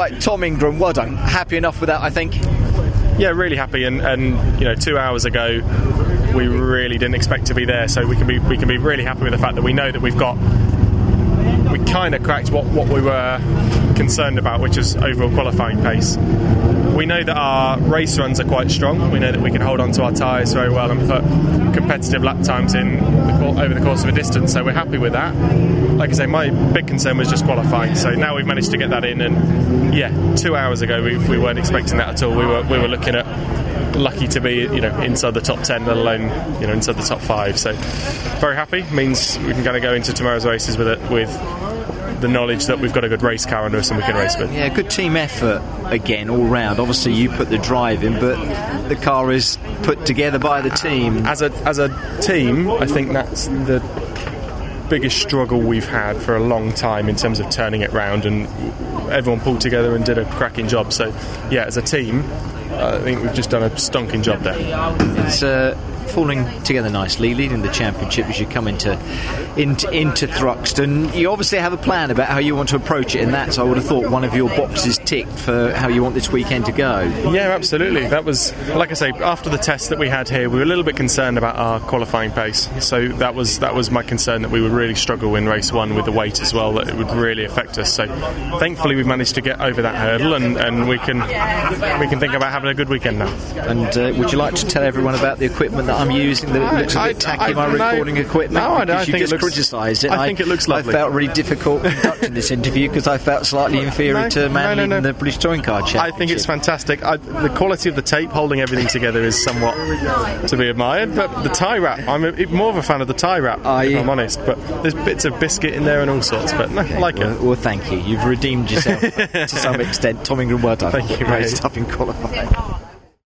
Right, Tom Ingram, well done. Happy enough with that, I think. Yeah, really happy. And, and you know, two hours ago, we really didn't expect to be there. So we can be we can be really happy with the fact that we know that we've got we kind of cracked what, what we were concerned about, which is overall qualifying pace. We know that our race runs are quite strong. We know that we can hold on to our tyres very well and put competitive lap times in the, over the course of a distance. So we're happy with that. Like I say, my big concern was just qualifying. So now we've managed to get that in, and yeah, two hours ago we, we weren't expecting that at all. We were we were looking at lucky to be you know inside the top 10 let alone you know inside the top 5 so very happy means we can kind of go into tomorrow's races with it with the knowledge that we've got a good race car under us and we can race with. Yeah, good team effort again all round. Obviously, you put the drive in, but the car is put together by the team. As a as a team, I think that's the biggest struggle we've had for a long time in terms of turning it round, and everyone pulled together and did a cracking job. So, yeah, as a team, I think we've just done a stonking job there. It's uh, falling together nicely, leading the championship as you come into into, into Thruxton. You obviously have a plan about how you want to approach it, and that's I would have thought one of your boxes ticked for how you want this weekend to go. Yeah, absolutely. That was like I say after the test that we had here, we were a little bit concerned about our qualifying pace. So that was that was my concern that we would really struggle in race one with the weight as well. That it would really affect us. So thankfully we've managed to get over that hurdle, and, and we can we can think about having a good weekend now. And uh, would you like to tell everyone about the equipment that I'm using? That it looks a bit tacky. I, my no, recording equipment. No, I don't. think just criticised it. I, I, think it looks lovely. I felt really difficult conducting this interview because I felt slightly inferior no, to Manley no, no, the British Touring Car Championship. I think it's fantastic. the quality of the tape holding everything together is somewhat to be admired, but the tie wrap, I'm a, more of a fan of the tie wrap, Are if you? I'm honest. But there's bits of biscuit in there and all sorts, but no, I like well, it. Well, thank you. You've redeemed yourself to some extent. Tom Ingram, well done. Thank you. Great stuff in qualifying.